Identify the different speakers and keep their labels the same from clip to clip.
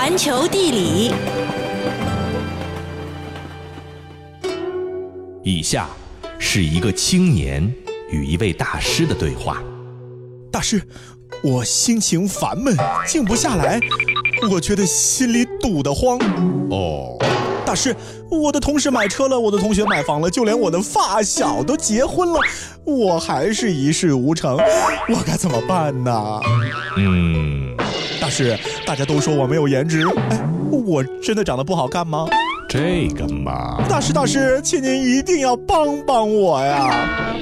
Speaker 1: 环球地理，
Speaker 2: 以下是一个青年与一位大师的对话。
Speaker 3: 大师，我心情烦闷，静不下来，我觉得心里堵得慌。
Speaker 2: 哦，
Speaker 3: 大师，我的同事买车了，我的同学买房了，就连我的发小都结婚了，我还是一事无成，我该怎么办呢？
Speaker 2: 嗯，
Speaker 3: 大师，大家都说我没有颜值，哎，我真的长得不好看吗？
Speaker 2: 这个嘛，
Speaker 3: 大师，大师，请您一定要帮帮我呀！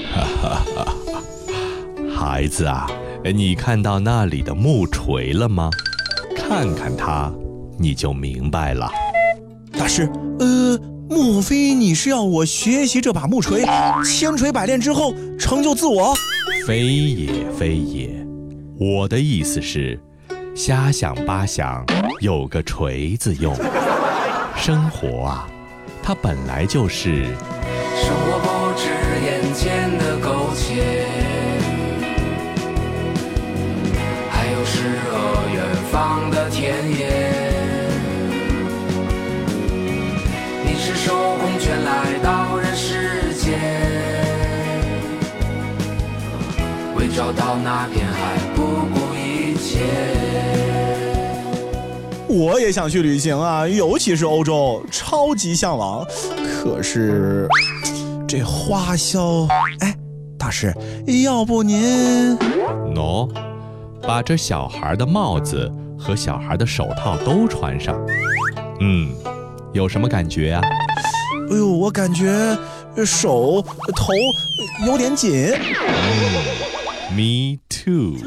Speaker 2: 孩子啊，你看到那里的木锤了吗？看看它，你就明白了。
Speaker 3: 大师，呃，莫非你是要我学习这把木锤，千锤百炼之后成就自我？
Speaker 2: 非也非也，我的意思是，瞎想八想，有个锤子用。生活啊，它本来就是
Speaker 4: 生活不止眼前的苟且，还有诗和远方的田野。你是受空圈来到人世间，为找到那片海不顾一切。
Speaker 3: 我也想去旅行啊，尤其是欧洲，超级向往。可是这花销，哎，大师，要不您……
Speaker 2: 喏，把这小孩的帽子和小孩的手套都穿上。嗯，有什么感觉呀、
Speaker 3: 哎呦，我感觉手头有点紧。
Speaker 2: Me too。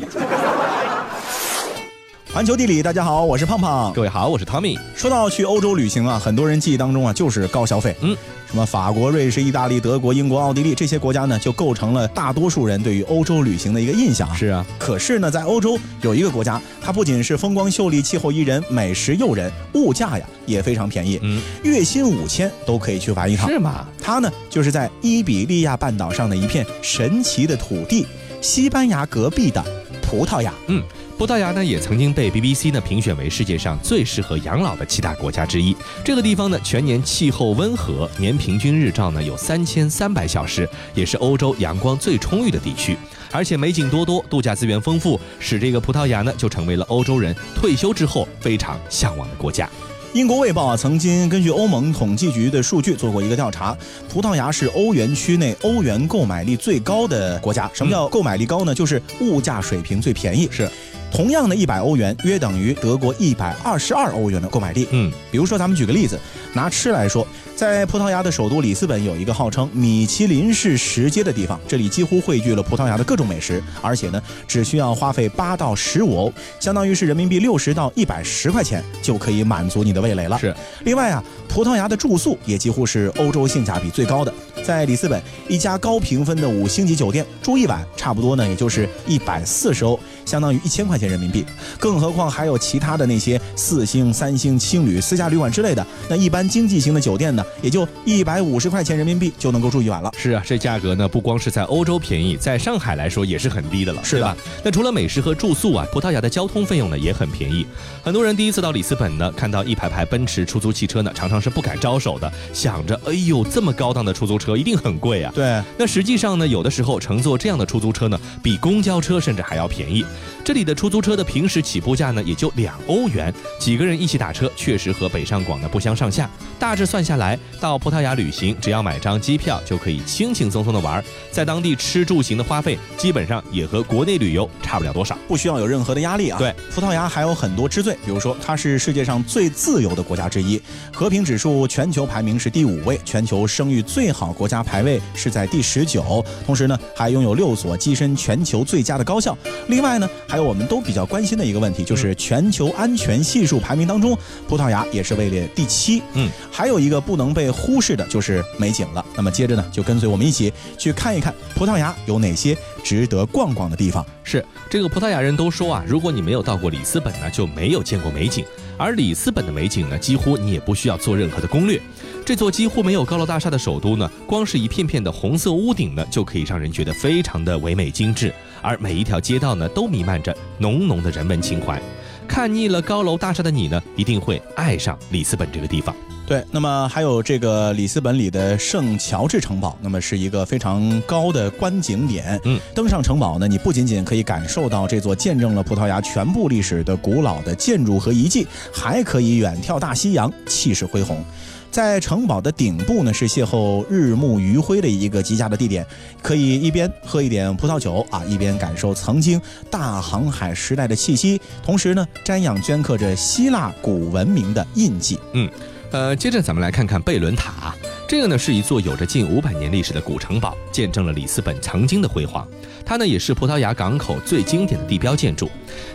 Speaker 3: 环球地理，大家好，我是胖胖。
Speaker 2: 各位好，我是 Tommy。
Speaker 3: 说到去欧洲旅行啊，很多人记忆当中啊就是高消费，
Speaker 2: 嗯，
Speaker 3: 什么法国、瑞士、意大利、德国、英国、奥地利这些国家呢，就构成了大多数人对于欧洲旅行的一个印象啊。
Speaker 2: 是啊，
Speaker 3: 可是呢，在欧洲有一个国家，它不仅是风光秀丽、气候宜人、美食诱人，物价呀也非常便宜，
Speaker 2: 嗯，
Speaker 3: 月薪五千都可以去玩一趟。
Speaker 2: 是吗？
Speaker 3: 它呢，就是在伊比利亚半岛上的一片神奇的土地——西班牙隔壁的葡萄牙。
Speaker 2: 嗯，葡萄牙呢也曾经被 BBC 呢评选为世界上最适合养老的七大国家之一。这个地方呢全年气候温和，年平均日照呢有三千三百小时，也是欧洲阳光最充裕的地区。而且美景多多，度假资源丰富，使这个葡萄牙呢就成为了欧洲人退休之后非常向往的国家。
Speaker 3: 英国卫报啊，曾经根据欧盟统计局的数据做过一个调查，葡萄牙是欧元区内欧元购买力最高的国家。什么叫购买力高呢？就是物价水平最便宜。
Speaker 2: 是，
Speaker 3: 同样的一百欧元，约等于德国一百二十二欧元的购买力。
Speaker 2: 嗯，
Speaker 3: 比如说，咱们举个例子，拿吃来说，在葡萄牙的首都里斯本有一个号称米其林式食街的地方，这里几乎汇聚了葡萄牙的各种美食，而且呢，只需要花费八到十五欧，相当于是人民币六十到一百十块钱，就可以满足你的味蕾了。
Speaker 2: 是。
Speaker 3: 另外啊，葡萄牙的住宿也几乎是欧洲性价比最高的。在里斯本，一家高评分的五星级酒店住一晚，差不多呢，也就是一百四十欧，相当于一千块钱人民币。更何况还有其他的那些四星、三星、青旅、私家旅馆之类的，那一般经济型的酒店呢，也就一百五十块钱人民币就能够住一晚了。
Speaker 2: 是啊，这价格呢不光是在欧洲便宜，在上海来说也是很低的了，
Speaker 3: 是
Speaker 2: 吧？那除了美食和住宿啊，葡萄牙的交通费用呢也很便宜。很多人第一次到里斯本呢，看到一排排奔驰出租汽车呢，常常是不敢招手的，想着哎呦这么高档的出租车一定很贵啊。
Speaker 3: 对，
Speaker 2: 那实际上呢，有的时候乘坐这样的出租车呢，比公交车甚至还要便宜。这里的出租车的平时起步价呢，也就两欧元，几个人一起打车，确实和北上广呢不相上下。大致算下来，到葡萄牙旅行，只要买张机票就可以轻轻松松的玩，在当地吃住行的花费，基本上也和国内旅游差不了多少。
Speaker 3: 不需要有任何的压力啊。
Speaker 2: 对，
Speaker 3: 葡萄牙还有很多之最，比如说它是世界上最自由的国家之一，和平指数全球排名是第五位，全球生育最好国家排位是在第十九，同时呢还拥有六所跻身全球最佳的高校。另外呢，还有我们都比较关心的一个问题，就是全球安全系数排名当中，葡萄牙也是位列第七。
Speaker 2: 嗯，
Speaker 3: 还有一个不能被忽视的就是美景了。那么接着呢，就跟随我们一起去看一看葡萄牙有哪些值得逛逛的地方。
Speaker 2: 是这个葡萄牙人都说啊，如果你没有到过里斯本呢，就没有见过美景。而里斯本的美景呢，几乎你也不需要做任何的攻略。这座几乎没有高楼大厦的首都呢，光是一片片的红色屋顶呢，就可以让人觉得非常的唯美精致。而每一条街道呢，都弥漫着浓浓的人文情怀。看腻了高楼大厦的你呢，一定会爱上里斯本这个地方。
Speaker 3: 对，那么还有这个里斯本里的圣乔治城堡，那么是一个非常高的观景点。
Speaker 2: 嗯，
Speaker 3: 登上城堡呢，你不仅仅可以感受到这座见证了葡萄牙全部历史的古老的建筑和遗迹，还可以远眺大西洋，气势恢宏。在城堡的顶部呢，是邂逅日暮余晖的一个极佳的地点，可以一边喝一点葡萄酒啊，一边感受曾经大航海时代的气息，同时呢，瞻仰镌刻着希腊古文明的印记。
Speaker 2: 嗯呃，接着咱们来看看贝伦塔，这个呢是一座有着近五百年历史的古城堡，见证了里斯本曾经的辉煌。它呢也是葡萄牙港口最经典的地标建筑，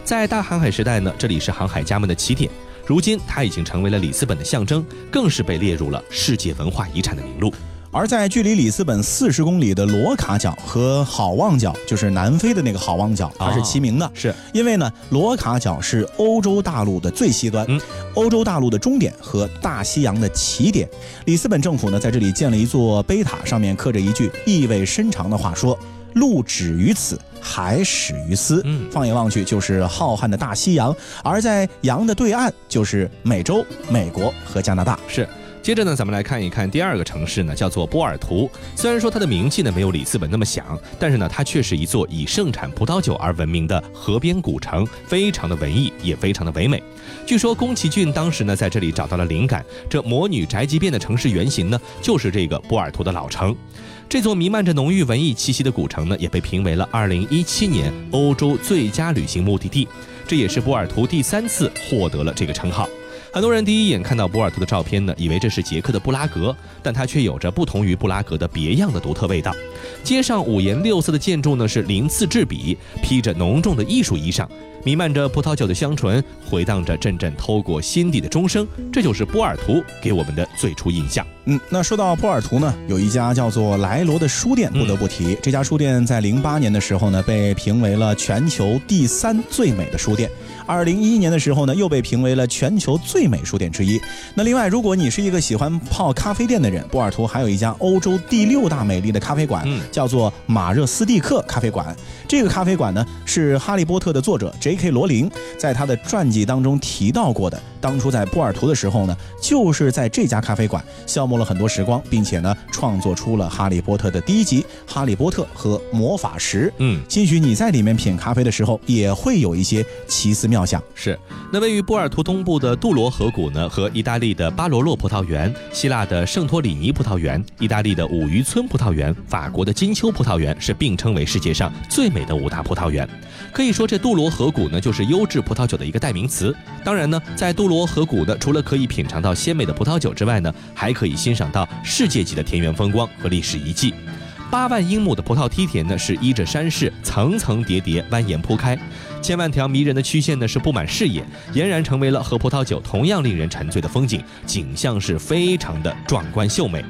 Speaker 2: 在大航海时代呢，这里是航海家们的起点。如今，它已经成为了里斯本的象征，更是被列入了世界文化遗产的名录。
Speaker 3: 而在距离里斯本四十公里的罗卡角和好望角，就是南非的那个好望角，它是齐名的。
Speaker 2: 是
Speaker 3: 因为呢，罗卡角是欧洲大陆的最西端，
Speaker 2: 嗯
Speaker 3: 欧洲大陆的终点和大西洋的起点。里斯本政府呢，在这里建了一座碑塔，上面刻着一句意味深长的话，说：“路止于此，海始于斯。”
Speaker 2: 嗯
Speaker 3: 放眼望去就是浩瀚的大西洋，而在洋的对岸就是美洲、美国和加拿大。
Speaker 2: 是。接着呢，咱们来看一看第二个城市呢，叫做波尔图。虽然说它的名气呢没有里斯本那么响，但是呢，它却是一座以盛产葡萄酒而闻名的河边古城，非常的文艺，也非常的唯美。据说宫崎骏当时呢在这里找到了灵感，这魔女宅急便的城市原型呢就是这个波尔图的老城。这座弥漫着浓郁文艺气息的古城呢，也被评为了2017年欧洲最佳旅行目的地，这也是波尔图第三次获得了这个称号。很多人第一眼看到波尔图的照片呢，以为这是捷克的布拉格，但它却有着不同于布拉格的别样的独特味道。街上五颜六色的建筑呢是鳞次栉比，披着浓重的艺术衣裳，弥漫着葡萄酒的香醇，回荡着阵阵透过心底的钟声。这就是波尔图给我们的最初印象。
Speaker 3: 嗯，那说到波尔图呢，有一家叫做莱罗的书店，不得不提。这家书店在零八年的时候呢，被评为了全球第三最美的书店。二零一一年的时候呢，又被评为了全球最美书店之一。那另外，如果你是一个喜欢泡咖啡店的人，波尔图还有一家欧洲第六大美丽的咖啡馆，
Speaker 2: 嗯
Speaker 3: 叫做马热斯蒂克咖啡馆。这个咖啡馆呢，是《哈利波特》的作者 J.K. 罗琳在他的传记当中提到过的。当初在波尔图的时候呢，就是在这家咖啡馆消磨了很多时光，并且呢，创作出了《哈利波特》的第一集《哈利波特和魔法石》。
Speaker 2: 嗯，
Speaker 3: 兴许你在里面品咖啡的时候，也会有一些奇思妙想。
Speaker 2: 是。那位于波尔图东部的杜罗河谷呢，和意大利的巴罗洛葡萄园、希腊的圣托里尼葡萄园、意大利的五渔村葡萄园、法国的金秋葡萄园是并称为世界上最美的五大葡萄园。可以说，这杜罗河谷呢，就是优质葡萄酒的一个代名词。当然呢，在杜罗河谷呢，除了可以品尝到鲜美的葡萄酒之外呢，还可以欣赏到世界级的田园风光和历史遗迹。八万英亩的葡萄梯田呢，是依着山势层层叠叠蜿蜒铺开，千万条迷人的曲线呢是布满视野，俨然成为了和葡萄酒同样令人沉醉的风景，景象是非常的壮观秀美。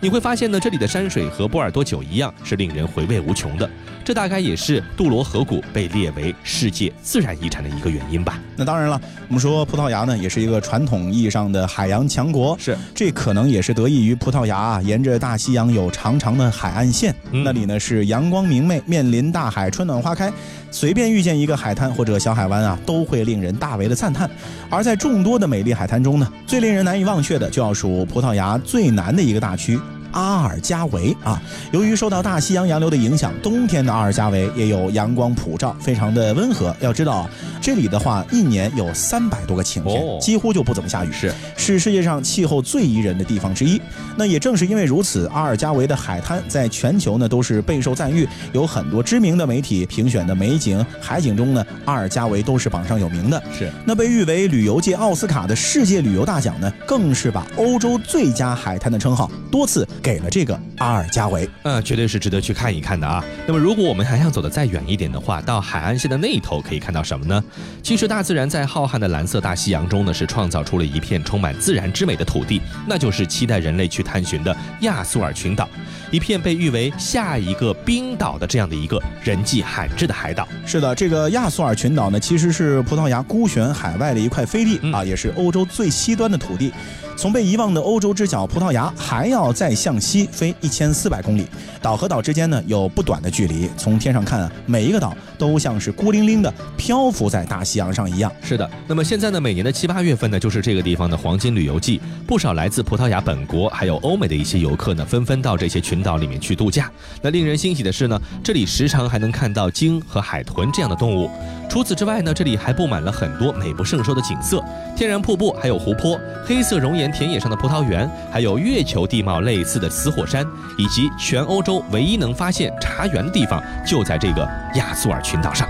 Speaker 2: 你会发现呢，这里的山水和波尔多酒一样，是令人回味无穷的。这大概也是杜罗河谷被列为世界自然遗产的一个原因吧。
Speaker 3: 那当然了，我们说葡萄牙呢，也是一个传统意义上的海洋强国，
Speaker 2: 是
Speaker 3: 这可能也是得益于葡萄牙啊，沿着大西洋有长长的海岸线，
Speaker 2: 嗯
Speaker 3: 那里呢是阳光明媚，面临大海，春暖花开，随便遇见一个海滩或者小海湾啊，都会令人大为的赞叹。而在众多的美丽海滩中呢，最令人难以忘却的就要数葡萄牙最南的一个大区。阿尔加维啊，由于受到大西洋洋流的影响，冬天的阿尔加维也有阳光普照，非常的温和。要知道啊，这里的话一年有三百多个晴天，
Speaker 2: 哦
Speaker 3: 几乎就不怎么下雨。
Speaker 2: 是，
Speaker 3: 是世界上气候最宜人的地方之一。那也正是因为如此，阿尔加维的海滩在全球呢都是备受赞誉，有很多知名的媒体评选的美景、海景中呢，阿尔加维都是榜上有名的。
Speaker 2: 是，
Speaker 3: 那被誉为旅游界奥斯卡的世界旅游大奖呢，更是把欧洲最佳海滩的称号多次给了这个阿尔加维。
Speaker 2: 嗯，绝对是值得去看一看的啊。那么，如果我们还想走得再远一点的话，到海岸线的那一头可以看到什么呢？其实，大自然在浩瀚的蓝色大西洋中呢，是创造出了一片充满自然之美的土地，那就是期待人类去探寻的亚速尔群岛，一片被誉为下一个冰岛的这样的一个人迹罕至的海岛。
Speaker 3: 是的，这个亚速尔群岛呢，其实是葡萄牙孤悬海外的一块飞地、
Speaker 2: 嗯
Speaker 3: 啊，也是欧洲最西端的土地。从被遗忘的欧洲之角葡萄牙还要再向西飞一千四百公里，岛和岛之间呢有不短的距离。从天上看啊，每一个岛都像是孤零零的漂浮在大西洋上一样。
Speaker 2: 是的，那么现在呢，每年的七八月份呢，就是这个地方的黄金旅游季，不少来自葡萄牙本国还有欧美的一些游客呢，纷纷到这些群岛里面去度假。那令人欣喜的是呢，这里时常还能看到鲸和海豚这样的动物。除此之外呢，这里还布满了很多美不胜收的景色，天然瀑布，还有湖泊，黑色熔岩田野上的葡萄园，还有月球地貌类似的死火山，以及全欧洲唯一能发现茶园的地方，就在这个亚速尔群岛上。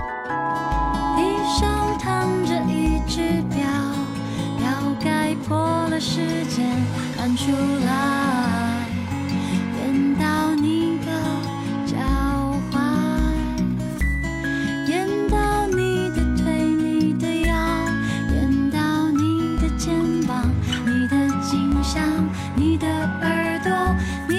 Speaker 1: 你的耳朵、你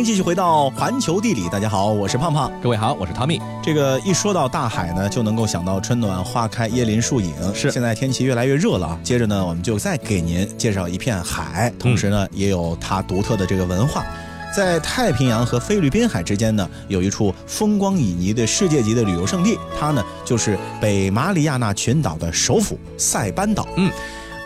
Speaker 3: 迎继续回到环球地理，大家好，我是胖胖。
Speaker 2: 各位好，我是汤米。
Speaker 3: 这个一说到大海呢，就能够想到春暖花开、椰林树影。
Speaker 2: 是
Speaker 3: 现在天气越来越热了啊。接着呢，我们就再给您介绍一片海，同时呢，也有它独特的这个文化。在太平洋和菲律宾海之间呢，有一处风光旖旎的世界级的旅游胜地，它呢就是北马里亚纳群岛的首府塞班岛。
Speaker 2: 嗯。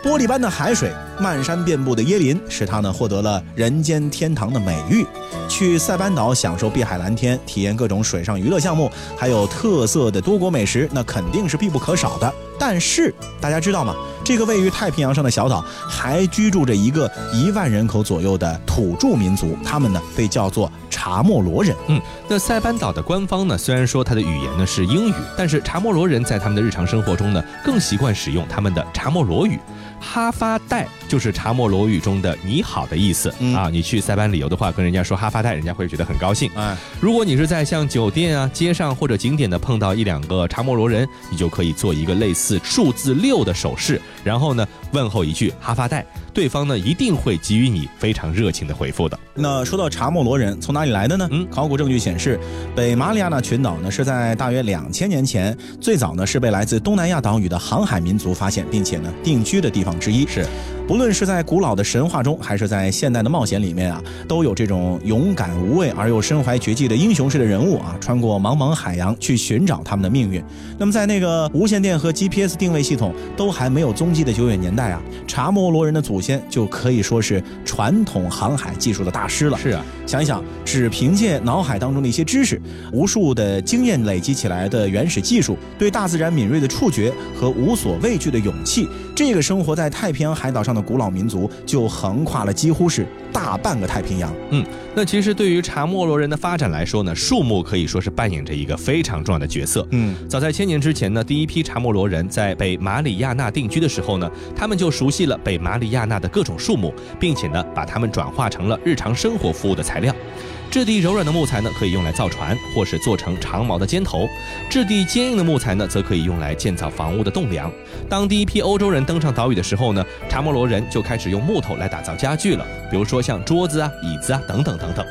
Speaker 3: 玻璃般的海水，漫山遍布的椰林，使它呢获得了“人间天堂”的美誉。去塞班岛享受碧海蓝天，体验各种水上娱乐项目，还有特色的多国美食，那肯定是必不可少的。但是大家知道吗？这个位于太平洋上的小岛还居住着一个一万人口左右的土著民族，他们呢被叫做查莫罗人。
Speaker 2: 嗯，那塞班岛的官方呢，虽然说它的语言呢是英语，但是查莫罗人在他们的日常生活中呢，更习惯使用他们的查莫罗语。哈发带就是查莫罗语中的“你好”的意思、
Speaker 3: 嗯
Speaker 2: 啊。你去塞班旅游的话，跟人家说哈发带，人家会觉得很高兴。
Speaker 3: 哎，
Speaker 2: 如果你是在像酒店啊、街上或者景点的碰到一两个查莫罗人，你就可以做一个类似数字六的手势，然后呢问候一句哈发带，对方呢一定会给予你非常热情的回复的。
Speaker 3: 那说到查莫罗人，从哪里来的呢？
Speaker 2: 嗯
Speaker 3: 考古证据显示，北马里亚纳群岛呢是在大约两千年前，最早呢是被来自东南亚岛屿的航海民族发现，并且呢定居的地方之一。
Speaker 2: 是，
Speaker 3: 不论是在古老的神话中，还是在现代的冒险里面啊，都有这种勇敢无畏而又身怀绝技的英雄式的人物啊，穿过茫茫海洋去寻找他们的命运。那么在那个无线电和 GPS 定位系统都还没有踪迹的久远年代啊，查莫罗人的祖先就可以说是传统航海技术的大师了。
Speaker 2: 是啊，
Speaker 3: 想一想，只凭借脑海当中的一些知识，无数的经验累积起来的原始技术，对大自然敏锐的触觉和无所畏惧的勇气，这个生活在太平洋海岛上的的古老民族就横跨了几乎是大半个太平洋。
Speaker 2: 嗯，那其实对于查莫罗人的发展来说呢，树木可以说是扮演着一个非常重要的角色。
Speaker 3: 嗯，
Speaker 2: 早在千年之前呢，第一批查莫罗人在北马里亚纳定居的时候呢，他们就熟悉了北马里亚纳的各种树木，并且呢，把它们转化成了日常生活服务的材料。质地柔软的木材呢，可以用来造船，或是做成长矛的尖头；质地坚硬的木材呢，则可以用来建造房屋的栋梁。当第一批欧洲人登上岛屿的时候呢，查莫罗人就开始用木头来打造家具了，比如说像桌子啊、椅子啊等等等等。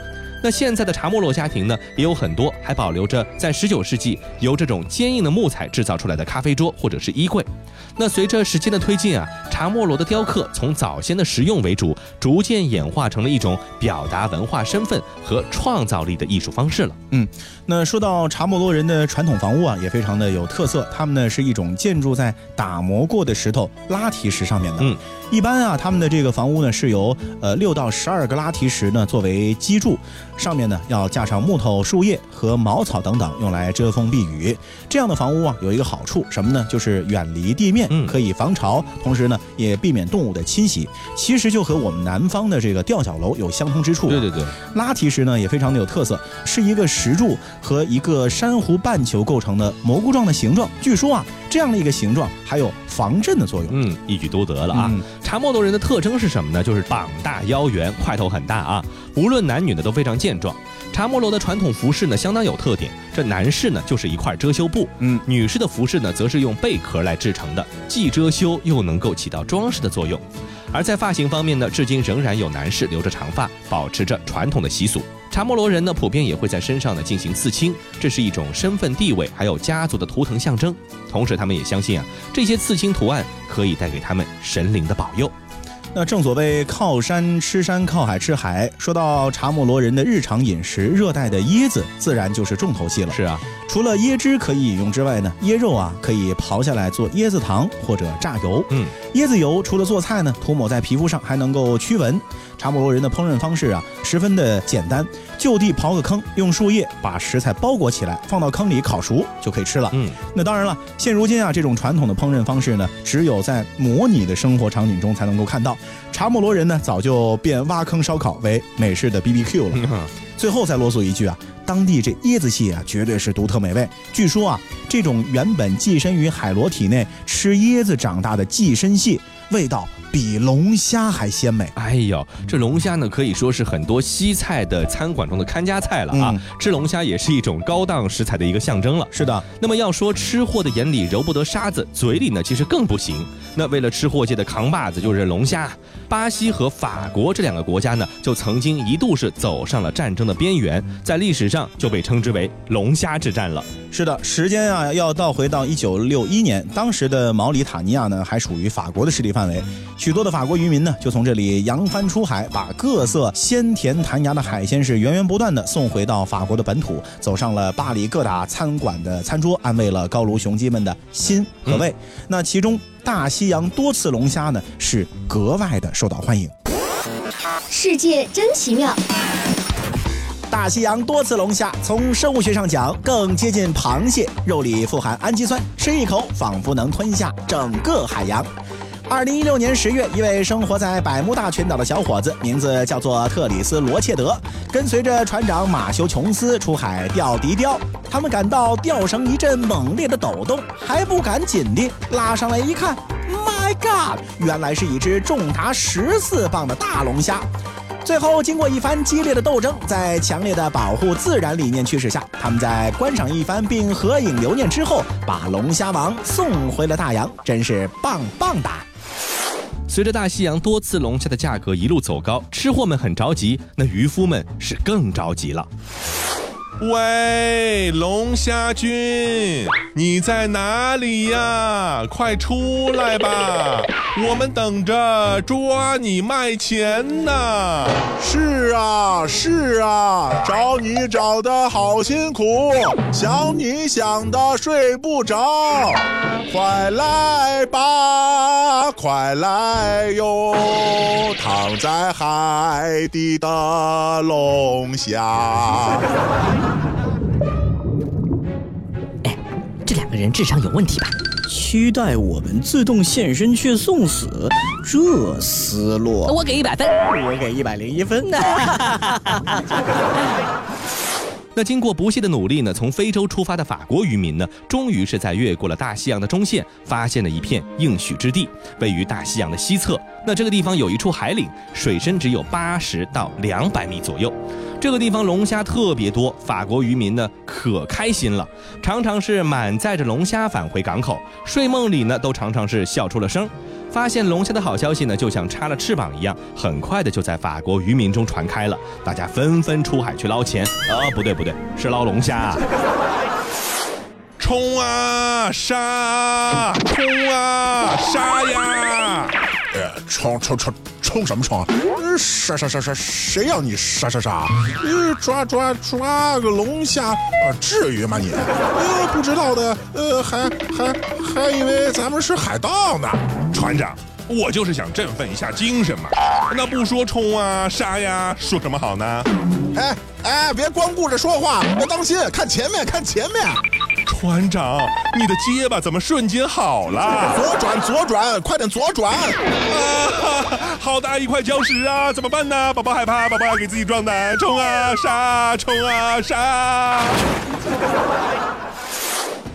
Speaker 2: 那现在的查莫罗家庭呢，也有很多还保留着在十九世纪由这种坚硬的木材制造出来的咖啡桌或者是衣柜。那随着时间的推进啊，查莫罗的雕刻从早先的实用为主，逐渐演化成了一种表达文化身份和创造力的艺术方式了。
Speaker 3: 嗯，那说到查莫罗人的传统房屋啊，也非常的有特色。他们呢是一种建筑在打磨过的石头拉提石上面的。
Speaker 2: 嗯，
Speaker 3: 一般啊，他们的这个房屋呢是由呃六到十二个拉提石呢作为基柱，上面呢要架上木头、树叶和茅草等等，用来遮风避雨。这样的房屋啊有一个好处什么呢？就是远离地面，
Speaker 2: 嗯
Speaker 3: 可以防潮，同时呢也避免动物的侵袭。其实就和我们南方的这个吊脚楼有相通之处、啊。
Speaker 2: 对对对，
Speaker 3: 拉提石呢也非常的有特色，是一个石柱和一个珊瑚半球构成的蘑菇状的形状。据说啊，这样的一个形状还有防震的作用。
Speaker 2: 嗯，一举多得了啊。
Speaker 3: 嗯
Speaker 2: 查莫罗人的特征是什么呢？就是膀大腰圆，块头很大啊，无论男女呢都非常健壮。查莫罗的传统服饰呢相当有特点，这男士呢就是一块遮羞布，
Speaker 3: 嗯，
Speaker 2: 女士的服饰呢则是用贝壳来制成的，既遮羞又能够起到装饰的作用。而在发型方面呢，至今仍然有男士留着长发，保持着传统的习俗。查莫罗人呢，普遍也会在身上呢进行刺青，这是一种身份地位还有家族的图腾象征。同时，他们也相信啊，这些刺青图案可以带给他们神灵的保佑。
Speaker 3: 那正所谓靠山吃山，靠海吃海。说到查莫罗人的日常饮食，热带的椰子自然就是重头戏了。
Speaker 2: 是啊，
Speaker 3: 除了椰汁可以饮用之外呢，椰肉啊可以刨下来做椰子糖或者榨油。
Speaker 2: 嗯，
Speaker 3: 椰子油除了做菜呢，涂抹在皮肤上还能够驱蚊。查莫罗人的烹饪方式啊，十分的简单，就地刨个坑，用树叶把食材包裹起来，放到坑里烤熟就可以吃了。
Speaker 2: 嗯，
Speaker 3: 那当然了，现如今啊，这种传统的烹饪方式呢，只有在模拟的生活场景中才能够看到。查莫罗人呢，早就变挖坑烧烤为美式的 BBQ 了。
Speaker 2: 嗯
Speaker 3: 最后再啰嗦一句啊，当地这椰子蟹啊，绝对是独特美味。据说啊，这种原本寄生于海螺体内吃椰子长大的寄生蟹，味道比龙虾还鲜美。
Speaker 2: 哎呦，这龙虾呢，可以说是很多西菜的餐馆中的看家菜了啊。
Speaker 3: 嗯
Speaker 2: 吃龙虾也是一种高档食材的一个象征了。
Speaker 3: 是的，
Speaker 2: 那么要说吃货的眼里揉不得沙子，嘴里呢其实更不行。那为了吃货界的扛把子就是龙虾，巴西和法国这两个国家呢，就曾经一度是走上了战争的边缘，在历史上就被称之为龙虾之战了。
Speaker 3: 是的，时间啊要倒回到一九六一年，当时的毛里塔尼亚呢还属于法国的势力范围，许多的法国渔民呢就从这里扬帆出海，把各色鲜甜弹牙的海鲜是源源不断的送回到法国的本土，走上了巴黎各大餐馆的餐桌，安慰了高卢雄鸡们的心和胃。那其中大西洋多刺龙虾呢是格外的受到欢迎。
Speaker 5: 世界真奇妙。
Speaker 3: 大西洋多刺龙虾从生物学上讲更接近螃蟹，肉里富含氨基酸，吃一口仿佛能吞下整个海洋。二零一六年十月，一位生活在百慕大群岛的小伙子，名字叫做特里斯·罗切德，跟随着船长马修·琼斯出海钓迪雕。他们感到钓绳一阵猛烈的抖动，还不敢紧盯，拉上来一看，My God！原来是一只重达十四磅的大龙虾。最后，经过一番激烈的斗争，在强烈的保护自然理念驱使下，他们在观赏一番并合影留念之后，把龙虾王送回了大洋，真是棒棒哒！
Speaker 2: 随着大西洋多次龙虾的价格一路走高，吃货们很着急，那渔夫们是更着急了。
Speaker 6: 喂，龙虾君，你在哪里呀？快出来吧，我们等着抓你卖钱呢。
Speaker 7: 是啊，是啊，找你找的好辛苦，想你想的睡不着。快来吧，快来哟，躺在海底的龙虾。
Speaker 8: 这两个人智商有问题吧？期待我们自动现身却送死，这思路
Speaker 9: 我给一百分。
Speaker 8: 我给一百零一分。
Speaker 2: 那经过不懈的努力呢，从非洲出发的法国渔民呢，终于是在越过了大西洋的中线，发现了一片应许之地，位于大西洋的西侧。那这个地方有一处海岭，水深只有八十到两百米左右。这个地方龙虾特别多，法国渔民呢可开心了，常常是满载着龙虾返回港口，睡梦里呢都常常是笑出了声。发现龙虾的好消息呢，就像插了翅膀一样，很快的就在法国渔民中传开了，大家纷纷出海去捞钱。啊，不对不对，是捞龙虾啊！
Speaker 6: 冲啊，杀！冲啊，杀呀！
Speaker 7: 冲冲冲冲什么冲啊？杀杀杀杀！谁要你杀杀杀？呃，抓抓抓个龙虾啊？至于吗你？呃，不知道的，呃，还还还以为咱们是海盗呢。
Speaker 6: 船长，我就是想振奋一下精神嘛。那不说冲啊，杀呀，说什么好呢？
Speaker 7: 哎哎，别光顾着说话，别当心，看前面，看前面，
Speaker 6: 船长，你的结巴怎么瞬间好了？
Speaker 7: 左转左转，快点左转！
Speaker 6: 啊，好大一块礁石啊，怎么办呢？宝宝害怕，宝宝要给自己壮胆，冲啊杀，冲啊杀！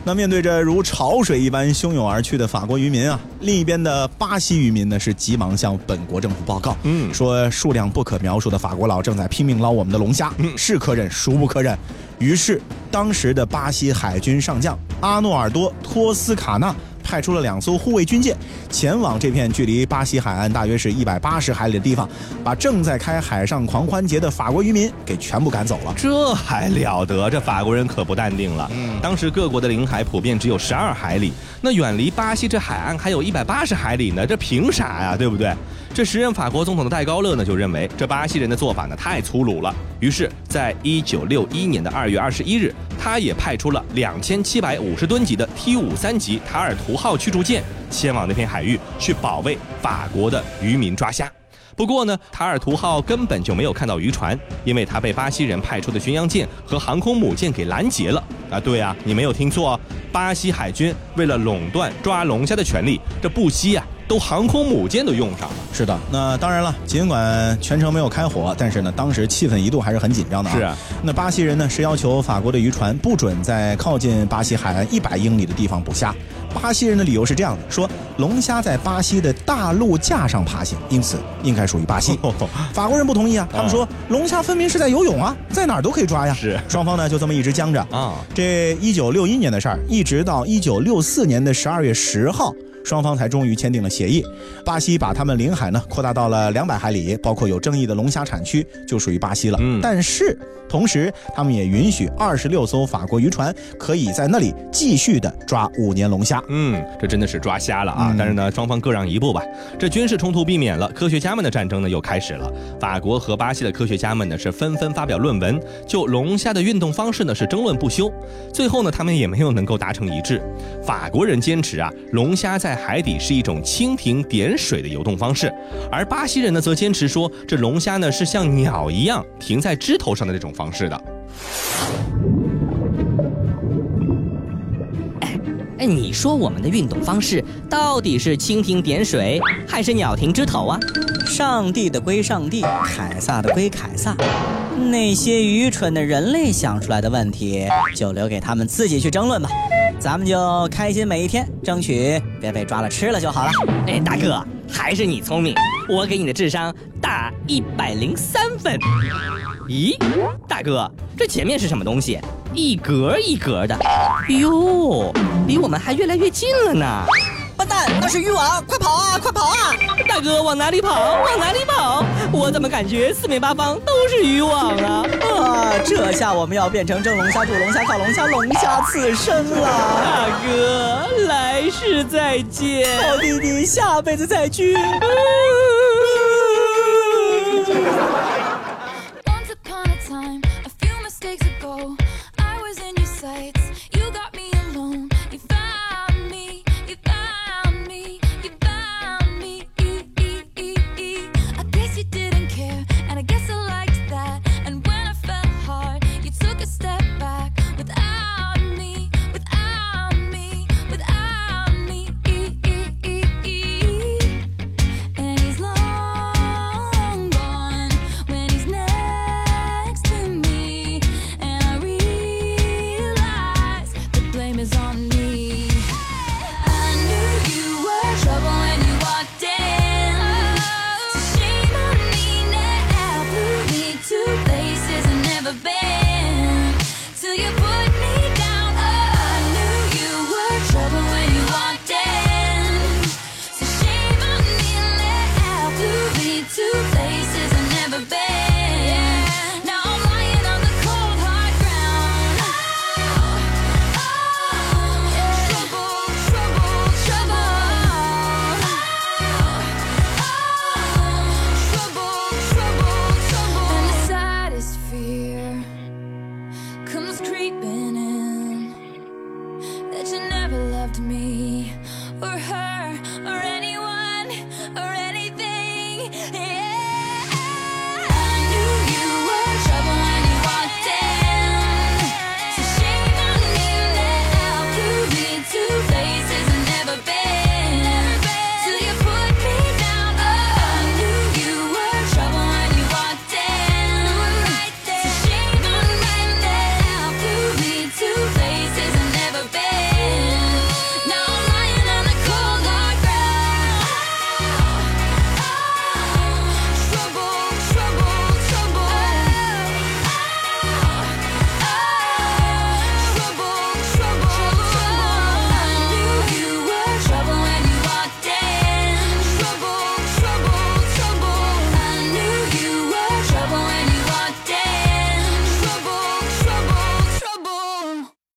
Speaker 3: 那面对着如潮水一般汹涌而去的法国渔民啊，另一边的巴西渔民呢是急忙向本国政府报告，
Speaker 6: 嗯
Speaker 3: 说数量不可描述的法国佬正在拼命捞我们的龙虾，
Speaker 6: 嗯
Speaker 3: 是可忍孰不可忍。于是，当时的巴西海军上将阿诺尔多·托斯卡纳派出了两艘护卫军舰，前往这片距离巴西海岸大约是一百八十海里的地方，把正在开海上狂欢节的法国渔民给全部赶走了。
Speaker 2: 这还了得？这法国人可不淡定了。当时各国的领海普遍只有十二海里，那远离巴西这海岸还有一百八十海里呢，这凭啥呀？对不对？这时任法国总统的戴高乐呢就认为这巴西人的做法呢太粗鲁了，于是，在一九六一年的二月二十一日，他也派出了两千七百五十吨级的 T 五三级塔尔图号驱逐舰前往那片海域去保卫法国的渔民抓虾。不过呢，塔尔图号根本就没有看到渔船，因为它被巴西人派出的巡洋舰和航空母舰给拦截了。啊，对啊，你没有听错，巴西海军为了垄断抓龙虾的权利，这不惜啊，都航空母舰都用上了。
Speaker 3: 是的，那当然了，尽管全程没有开火，但是呢，当时气氛一度还是很紧张的啊。
Speaker 2: 是啊，
Speaker 3: 那巴西人呢是要求法国的渔船不准在靠近巴西海岸一百英里的地方捕虾。巴西人的理由是这样的：说龙虾在巴西的大陆架上爬行，因此应该属于巴西。法国人不同意啊，他们说龙虾分明是在游泳啊，在哪儿都可以抓呀。
Speaker 2: 是
Speaker 3: 双方呢就这么一直僵着
Speaker 2: 啊。
Speaker 3: 这一九六一年的事儿，一直到一九六四年的十二月十号。双方才终于签订了协议，巴西把他们领海呢扩大到了两百海里，包括有争议的龙虾产区就属于巴西了。
Speaker 2: 嗯
Speaker 3: 但是同时他们也允许二十六艘法国渔船可以在那里继续的抓五年龙虾。
Speaker 2: 嗯，这真的是抓瞎了啊！
Speaker 3: 嗯
Speaker 2: 但是呢，双方各让一步吧。这军事冲突避免了，科学家们的战争呢又开始了。法国和巴西的科学家们呢是纷纷发表论文，就龙虾的运动方式呢是争论不休。最后呢，他们也没有能够达成一致。法国人坚持啊，龙虾在海底是一种蜻蜓点水的游动方式，而巴西人呢则坚持说，这龙虾呢是像鸟一样停在枝头上的那种方式的。
Speaker 9: 哎，你说我们的运动方式到底是蜻蜓点水，还是鸟停枝头啊？
Speaker 8: 上帝的归上帝，凯撒的归凯撒。那些愚蠢的人类想出来的问题，就留给他们自己去争论吧。咱们就开心每一天，争取别被抓了吃了就好了。
Speaker 9: 哎，大哥，还是你聪明，我给你的智商打一百零三分。咦，大哥，这前面是什么东西？一格一格的，哟，离我们还越来越近了呢。
Speaker 8: 笨蛋，那是渔网，快跑啊，快跑啊！
Speaker 9: 大哥，往哪里跑？往哪里跑？我怎么感觉四面八方都是渔网啊？
Speaker 8: 啊，这下我们要变成蒸龙虾、煮龙虾、烤龙虾、龙虾刺身了。
Speaker 9: 大哥，来世再见。
Speaker 8: 好弟弟，下辈子再聚。